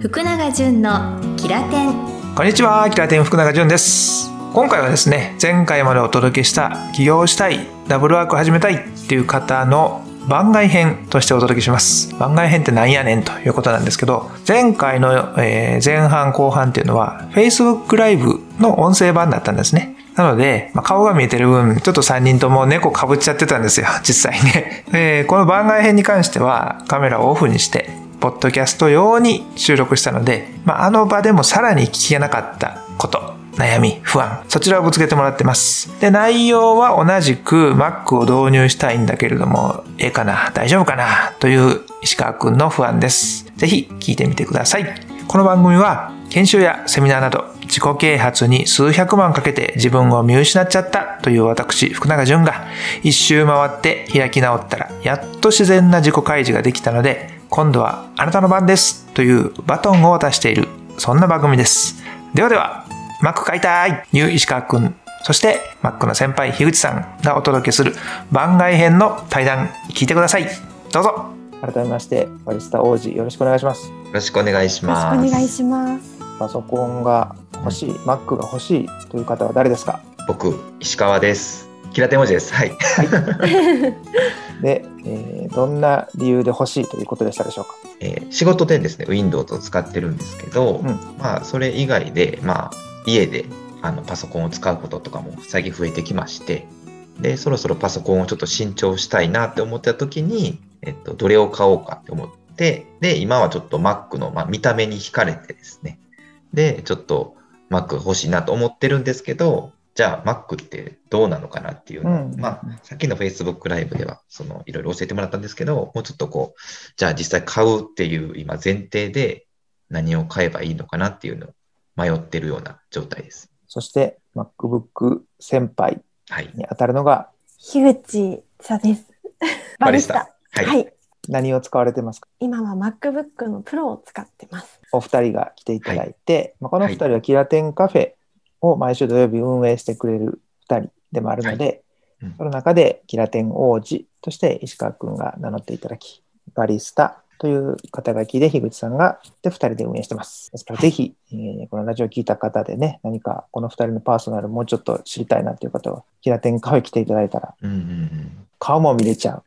福永潤のキラテンこんにちは、キラテン福永潤です。今回はですね、前回までお届けした起業したい、ダブルワーク始めたいっていう方の番外編としてお届けします。番外編ってなんやねんということなんですけど、前回の、え前半後半っていうのは Facebook ライブの音声版だったんですね。なので、まあ、顔が見えてる分、ちょっと3人とも猫かぶっちゃってたんですよ、実際ね。えーこの番外編に関してはカメラをオフにして、ポッドキャスト用に収録したので、まあ、あの場でもさらに聞けなかったこと、悩み、不安、そちらをぶつけてもらってます。で、内容は同じく Mac を導入したいんだけれども、ええかな大丈夫かなという石川くんの不安です。ぜひ聞いてみてください。この番組は研修やセミナーなど自己啓発に数百万かけて自分を見失っちゃったという私、福永潤が一周回って開き直ったらやっと自然な自己開示ができたので今度はあなたの番ですというバトンを渡しているそんな番組です。ではでは、Mac 買いたいニュー石川くん、そして Mac の先輩樋口さんがお届けする番外編の対談聞いてください。どうぞ改めまして、バリスタ王子よろしくお願いします。よろしくお願いしよろします。くお願いします。パソコンが欲しい、Mac が欲しいという方は誰ですか？僕、石川です。キラテ文字です。はい。で、えーどんな理由で欲しいということでしたでしょうか？えー仕事でですね、Windows を使ってるんですけど、うん。まあ、それ以外で、まあ、家であのパソコンを使うこととかも最近増えてきまして、で、そろそろパソコンをちょっと新調したいなって思った時に、えっと、どれを買おうかって思って、で、今はちょっと Mac の、まあ、見た目に惹かれてですね、で、ちょっと Mac 欲しいなと思ってるんですけど、じゃあ Mac ってどうなのかなっていうのを、うんまあ、さっきの Facebook ライブでは、その、いろいろ教えてもらったんですけど、もうちょっとこう、じゃあ実際買うっていう今前提で何を買えばいいのかなっていうのを迷ってるような状態です。そして、MacBook 先輩はい。に当たるのが樋口さんです。バリスタ。はい。はい。何を使われてますか？今は MacBook の Pro を使ってます。お二人が来ていただいて、まあ、この二人はキラテンカフェを毎週土曜日運営してくれる二人でもあるので、うんその中でキラテン王子として石川くんが名乗っていただき、バリスタという肩書きで樋口さんがで二人で運営してます。ですからぜひ、えーこのラジオを聞いた方でね、何かこの二人のパーソナルもうちょっと知りたいなという方は、キラテンカフェ来ていただいたらうんうんうん。顔も見れちゃ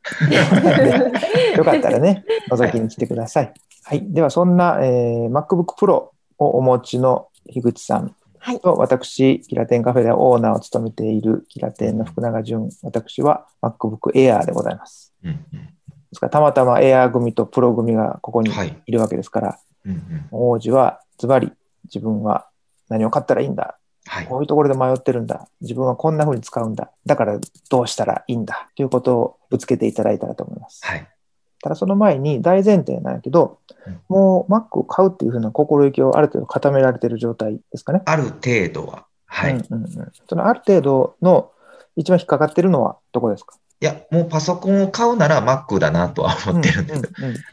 う。よかったらね、覗きに来てください。はい。では、そんな、えー MacBook Pro をお持ちの樋口さんはい。と、私、キラテンカフェでオーナーを務めているキラテンの福永淳、私は MacBook Air でございます。うんですから、たまたま Air 組と Pro 組がここにうん。はい。いるわけですから、うんうん。王子はズバリ自分は何を買ったらいいんだはい。こういうところで迷ってるんだ。自分はこんな風に使うんだ。だからどうしたらいいんだ。ということをぶつけていただいたらと思います。はい。ただその前に大前提なんやけど、うんもう Mac を買うっていう風な心意気をある程度固められてる状態ですかね。ある程度は。はい。いうんうんうん、そのある程度の一番引っかかってるのはどこですか？や、もうパソコンを買うなら Mac だなとは思ってるんです。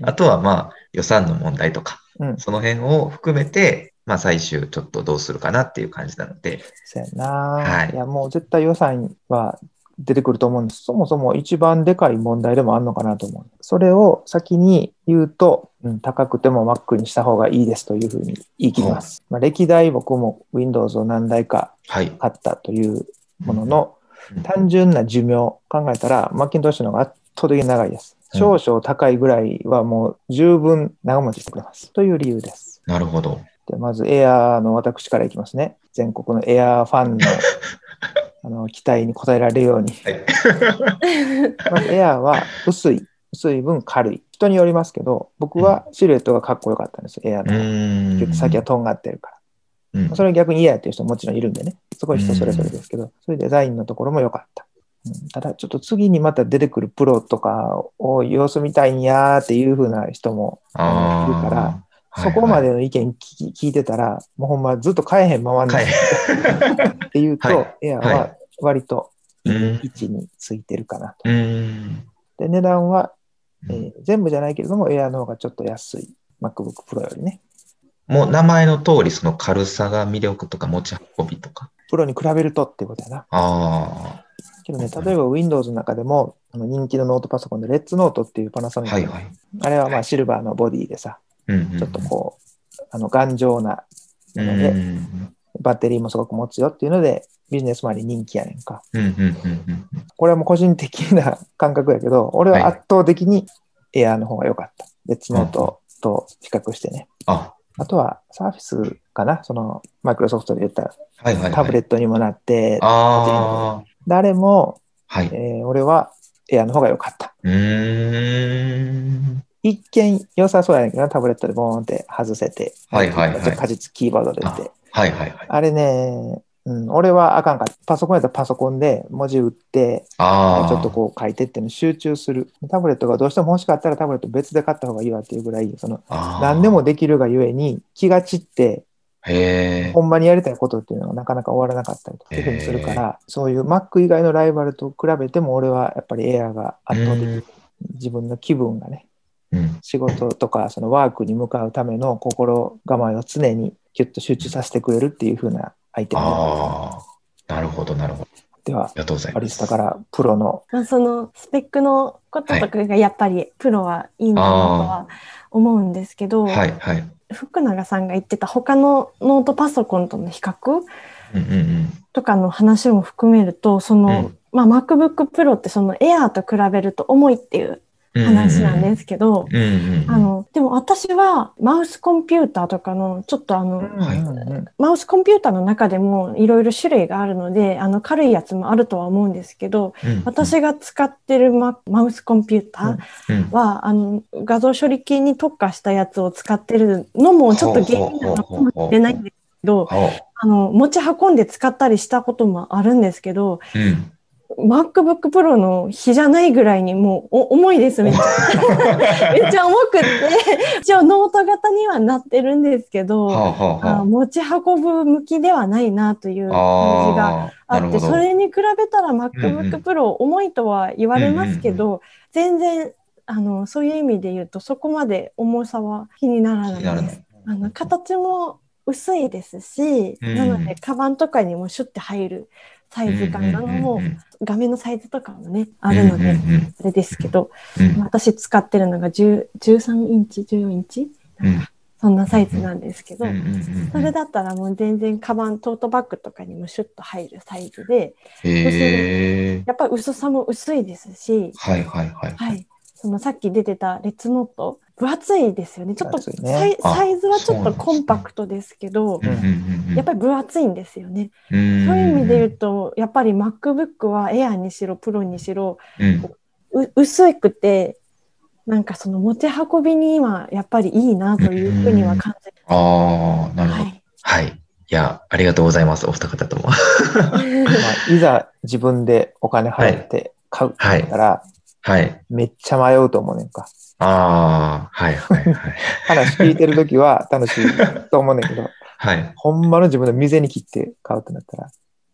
あとはまあ予算の問題とか、うんその辺を含めて、まあ最終ちょっとどうするかなっていう感じなので、そうやな、はいいやもう絶対予算は出てくると思うんです。そもそも一番でかい問題でもあるのかなと思う。それを先に言うと、うん、高くても Mac にした方がいいですというふうに言い切ります。まあ、歴代僕も Windows を何台かはい。買ったというものの、うん単純な寿命考えたら、マッキントッシュの方が圧倒的に長いです。うん少々高いぐらいはもう十分長持ちしてくれます。という理由です。なるほど。でまずエアーの私からいきますね。全国のエアーファンの あの期待に応えられるように。はい。まずエアーは薄い。薄い分軽い。人によりますけど、僕はシルエットがかっこよかったんですよ、エアーうの。先はとんがってるから。うんそれは逆に嫌やっていう人ももちろんいるんでね。そこは人それぞれですけど、そういうデザインのところも良かった。うんただ、ちょっと次にまた出てくるプロとかを様子見たいんやーっていう風な人もいるから。そこまで。での意見聞き聞いてたら、もうほんまずっと買えへんままにな。っていうと、はいエアは割といいうん位置についてるかなと。で、値段は、えうんー全部じゃないけれども、エアーの方がちょっと安い。MacBook Pro よりね。もう名前の通り、その軽さが魅力とか持ち運びとか。プロに比べるとっていうことやな。ああ。けどね、例えば Windows の中でも、あの人気のノートパソコンで、レッツノートっていうパナソニックの、はいはい。あれはまあシルバーのボディでさ、うんうんうんちょっとこう、あの頑丈なので、バッテリーもすごく持つよっていうので、ビジネス周り人気やねんか。これはもう個人的な感覚やけど、俺は圧倒的にエアーの方が良かった。レッツノートと比較してね。あ、あとはサーフィスかな？そのマイクロソフトで言った。タブレットにもなって、ああ、誰も、はい。えー俺はエアーの方が良かった。うーん。一見良さそうやねんけどな、タブレットでボーンって外せて、はいはいはい果実キーボードでって。はいはいはい。あれね、うん、俺はあかんか。パソコンやったらパソコンで文字打って。ちょっとこう書いてっていうの集中する。タブレットがどうしても欲しかったらタブレット別で買った方がいいわっていうぐらい、その何でもできるがゆえに気が散って、ほ。んまにやりたいことっていうのがなかなか終わらなかったりとかいうふうにするから、そういう Mac 以外のライバルと比べても俺はやっぱり Air が圧倒的に自分の気分がね、うん。仕事とかそのワークに向かうための心構えを常にキュッと集中させてくれるっていう風なアイテムああ。なるほどなるほど。ではありがとうございます。バリスタからプロのまあ、そのスペックのこととかがやっぱりプロはいいんだなとは思うんですけど、はいはい。福永さんが言ってた他のノートパソコンとの比較うんうんうん。とかの話も含めるとその、うんまあ、MacBook Pro ってその Air と比べると重いっていう話なんですけど、うんうんうん。あのでも私はマウスコンピューターとかのちょっとあの、マウスコンピューターの中でもいろいろ種類があるのであの軽いやつもあるとは思うんですけどうん、私が使ってるママウスコンピューターうん、は、あの画像処理系に特化したやつを使ってるのもちょっと原因なのかもしれないんですけどああの持ち運んで使ったりしたこともあるんですけどうん。MacBook Pro の比じゃないぐらいにもうお重いですめっちゃ めっちゃ重くって一応ノート型にはなってるんですけど、はあはあはあ持ち運ぶ向きではないなというあ。感じがあって。それに比べたらうんうん MacBook Pro 重いとは言われますけど、全然あのそういう意味で言うとそこまで重さは気にならないです。あの形も薄いですし、うんなのでカバンとかにもシュッて入るサイズ感なのも、画面のサイズとかもねあるので、あれですけど、うん。私使ってるのが10 13インチ14インチうん。そんなサイズなんですけど、それだったらもう全然カバントートバッグとかにもシュッと入るサイズで。やっぱり薄さも薄いですし、はいはいはい。はい、そのさっき出てたレッツノート分厚いですよねちょっとサイあサイズはちょっとコンパクトですけどうんうんうんうんやっぱり分厚いんですよね。そういそう意味で言うとやっぱり MacBook は Air にしろプロにしろうん。う薄くてなんかその持ち運びにはやっぱりいいなというふうには感じああ、なるほど。はいはい。いや、ありがとうございます。お二方とも。まあ、いざ自分でお金払って買うって言ったら、はい。めっちゃ迷うと思うねんか。ああ、はいはいはい。話聞いてるときは楽しいと思うねんけど、はい。ほんまの自分の店に切って買うってなったら、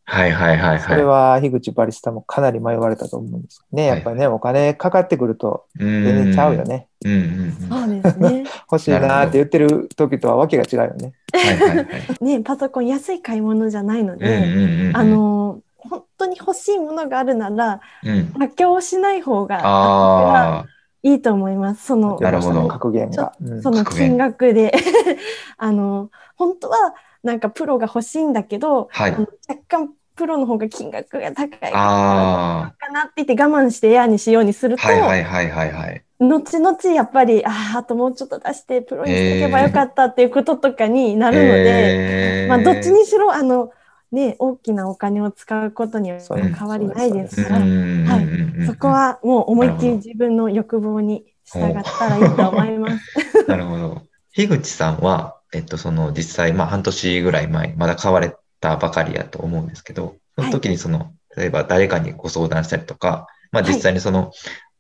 はいはいはいそれはは樋口バリスタもかなり迷われたと思うんです。ね、はいやっぱりね、お金かかってくるとい。全全然ちゃうよ。ね。うんうんうん。そうですね。欲しいなーって言ってる時とはわけが違うよね。はいはいはい。ねパソコン安い買い物じゃないのうんで、うんうん。あ、の本当に欲しいものがあるならうん。妥協しない方がああ、いいと思います。そのなるほど。格言が。うん。その金額で。あの本当はなんかプロが欲しいんだけど、はい。若干プロの方が金額が高いからあかなって言って我慢してエアにしようにすると、はいはいはいはいはい。後々やっぱりあーあともうちょっと出してプロにしておけばよかったっていうこととかになるので、へー。まあ、どっちにしろあの、ね、大きなお金を使うことには変わりないですから、そこはもう思いっきり自分の欲望に従ったらいいと思います。なるほど。樋口さんは、えっと、その実際、まあ半年ぐらい前、まだ買われたばかりやと思うんですけど、その時にその、例えば誰かにご相談したりとか、まあ実際にその、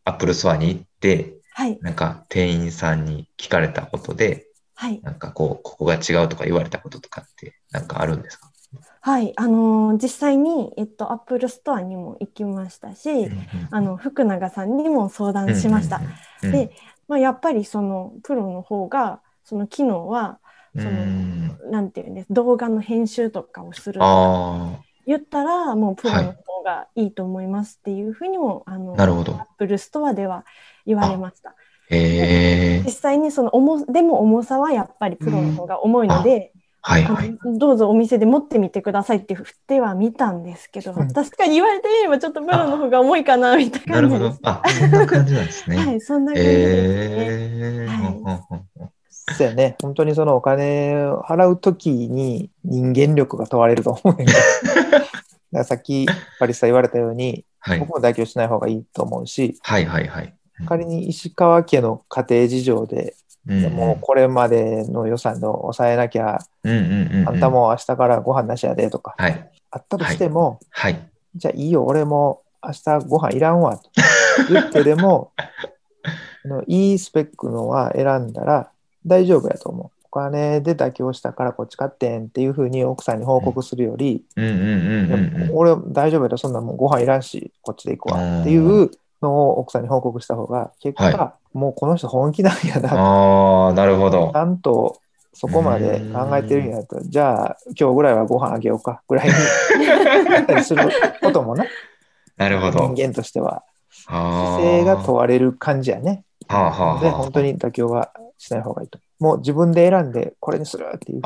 アップルストアに行って、はい、なんか店員さんに聞かれたことで、はい、なんかこう、ここが違うとか言われたこととかって、なんかあるんですかはい、あのー実際に、えっと、アップルストアにも行きましたし、あの福永さんにも相談しました。。うんで、まあ、やっぱりそのプロの方がその機能はうんそのうんなんていうんです動画の編集とかをするあ言ったらもうプロの方がいいと思いますっていうふうにも、あのあ、なるほど。アップルストアでは言われました。へえ実。際にその重でも重さはやっぱりプロの方が重いので、はいはい。どうぞお店で持ってみてくださいって振ってはみたんですけど、うん確かに言われてみればちょっとプロの方が重いかなみたいななるほ感じです。。どあ、そんな感じなんですね。はい、そんな感じですね。そうやね。本当にそのお金を払うときに人間力が問われると思う。だからさっきバリスタ言われたように、はい僕も妥協しない方がいいと思うし、はいはいはい。仮に石川家の家庭事情で、うんうんもうこれまでの予算を抑えなきゃ、うんうんうんうん。あんたもう明日からご飯なしやでとか、はい。あったとしても、はい。じゃあいいよ、俺も明日ご飯いらんわと言ってでも、あのいいスペックのは選んだら大丈夫やと思う。お金で妥協したからこっち買ってんっていうふうに奥さんに報告するより。俺大丈夫やでそんなもんご飯いらんし、こっちで行くわっていうのを奥さんに報告した方が、結果、はもうこの人本気なんやなああ、なるほどち。ゃんとそこまで考えてるんやと、じゃあ今日ぐらいはご飯あげようかぐらいに なったりすることもな、なるほど。人間としてはあ姿勢が問われる感じやね。はあはあはあで、本当に妥協はしない方がいいと。もう自分で選んでこれにするっていう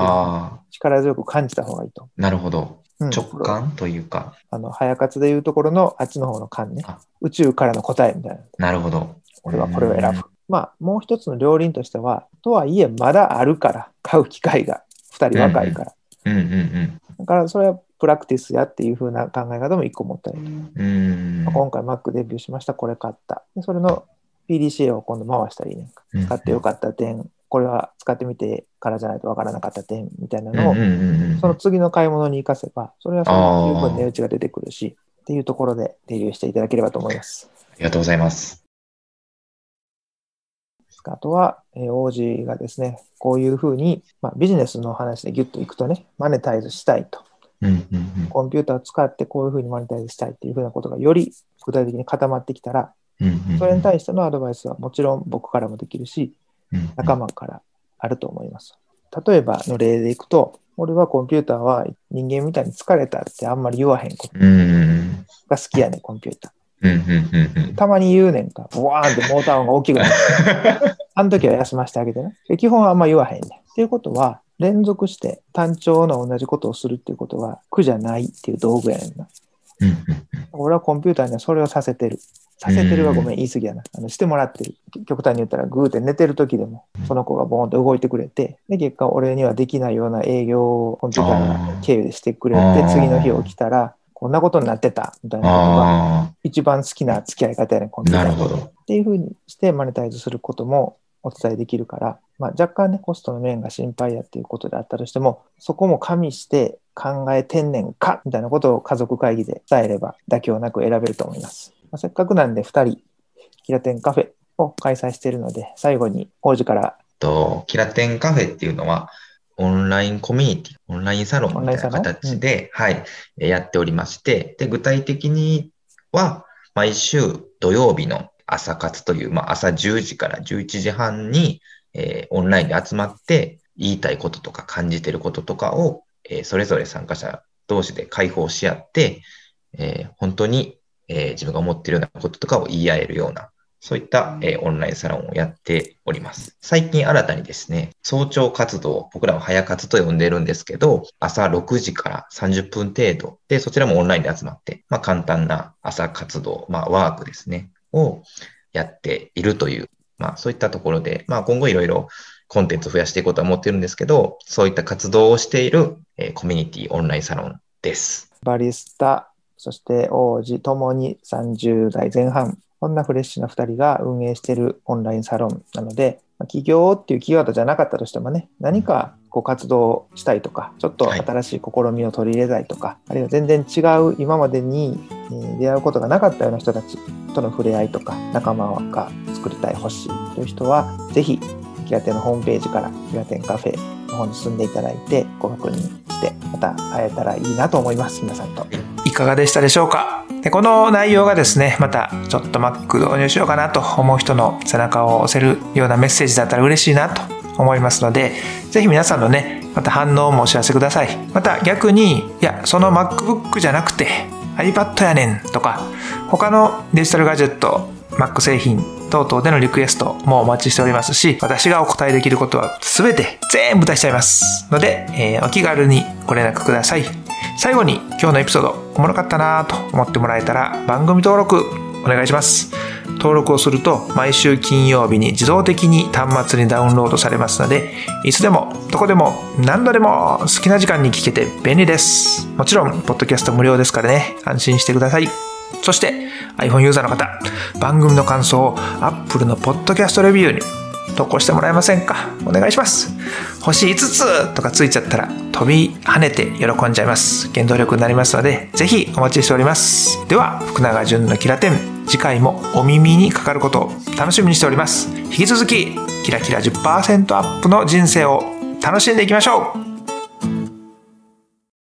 力強く感じた方がいいと。なるほど。うん直感というか。あの、早活でいうところのあっちの方の感ねあ。宇宙からの答えみたいな。なるほど。俺はこれを選うんぶ。まあ、もう一つの両輪としては、とはいえまだあるから、買う機会が。二人若いから。うんうんだからそれはプラクティスやっていう風な考え方も一個持ったりと。うん。うん。今回 Mac デビューしました、これ買った。でそれの PDCA を今度回したらいいねんか。うん使ってよかった点、これは使ってみてからじゃないとわからなかった点みたいなのを、その次の買い物に活かせば、それはそれで十分値打ちが出てくるし、っていうところでデビューしていただければと思います。ありがとうございます。あとは、えー王子がですね、こういうふうに、まあ、ビジネスの話でギュッといくとね、マネタイズしたいと。コンピューターを使ってこういうふうにマネタイズしたいっていうふうなことがより具体的に固まってきたら。それに対してのアドバイスはもちろん僕からもできるし、うん仲間からあると思います。例えばの例でいくと、俺はコンピューターは人間みたいに疲れたってあんまり言わへんことが好きやねん、コンピューター。たまに言うねんか、ブワーンってモーター音が大きくなる。あの時は休ませてあげてね。で基本はあんま言わへんねん。っていうことは、連続して単調の同じことをするっていうことは苦じゃないっていう道具やねんな。俺はコンピューターにはそれをさせてる。させてるはごめん、言い過ぎやな。あのしてもらってる。極端に言ったら、グーって寝てる時でも、その子がボーンと動いてくれて、で、結果、俺にはできないような営業をコンピューターが経由でしてくれて次の日起きたら、こんなことになってた、みたいなことが、あ一番好きな付き合い方やねん、コンピあ、ューターとなるほど。っていうふうにしてマネタイズすることもお伝えできるから、まあ、若干ね、コストの面が心配やっていうことであったとしても、そこも加味して考えてんねんかみたいなことを家族会議で伝えれば妥協なく選べると思います。まあ、せっかくなんで2人、キラテンカフェを開催しているので、最後に王子からと、キラテンカフェっていうのは、オンラインコミュニティ、オンラインサロンみたいな形で、はい、えやっておりまして、で、具体的には、毎週土曜日の朝活という、まあ、朝10時から11時半に、えーオンラインで集まって、言いたいこととか感じてることとかを、えーそれぞれ参加者同士で解放し合って、えー本当に、えー自分が思っているようなこととかを言い合えるような、そういった、えーオンラインサロンをやっております。最近新たにですね、早朝活動、僕らは早活と呼んでるんですけど、朝6時から30分程度で、そちらもオンラインで集まって、まあ簡単な朝活動、まあワークですね、をやっているという、まあそういったところで、まあ今後いろいろコンテンツ増やしていこうとは思っているんですけど、そういった活動をしている、えーコミュニティオンラインサロンです。バリスタ、そして王子ともに30代前半、こんなフレッシュな2人が運営しているオンラインサロンなので、まあ起業っていうキーワードじゃなかったとしてもね、何かこう活動したいとか、ちょっと新しい試みを取り入れたいとか、あるいは全然違う今までにえー出会うことがなかったような人たちとの触れ合いとか、仲間が作りたい、欲しいという人は、ぜひ、キラテンのホームページから、キラテンカフェの方に進んでいただいて、ご確認して、また会えたらいいなと思います、皆さんと。いかがでしたでしょうか？でこの内容がですねまたちょっと Mac 導入しようかなと思う人の背中を押せるようなメッセージだったら嬉しいなと思いますのでぜひ皆さんのねまた反応もお知らせくださいまた逆にいやその MacBook じゃなくて iPad やねんとか他のデジタルガジェット Mac 製品等々でのリクエストもお待ちしておりますし、私がお答えできることは全て全部出しちゃいます。ので、えーお気軽にご連絡ください。最後に今日のエピソードおもろかったなと思ってもらえたら番組登録お願いします。登録をすると毎週金曜日に自動的に端末にダウンロードされますので、いつでもどこでも何度でも好きな時間に聞けて便利です。もちろん、ポッドキャスト無料ですからね、安心してください。そして、iPhone ユーザーの方、番組の感想を Apple のポッドキャストレビューに投稿してもらえませんか？お願いします。星5つとかついちゃったら飛び跳ねて喜んじゃいます。原動力になりますので、ぜひお待ちしております。では、福永淳のキラテン、次回もお耳にかかることを楽しみにしております。引き続き、キラキラ10%アップの人生を楽しんでいきましょう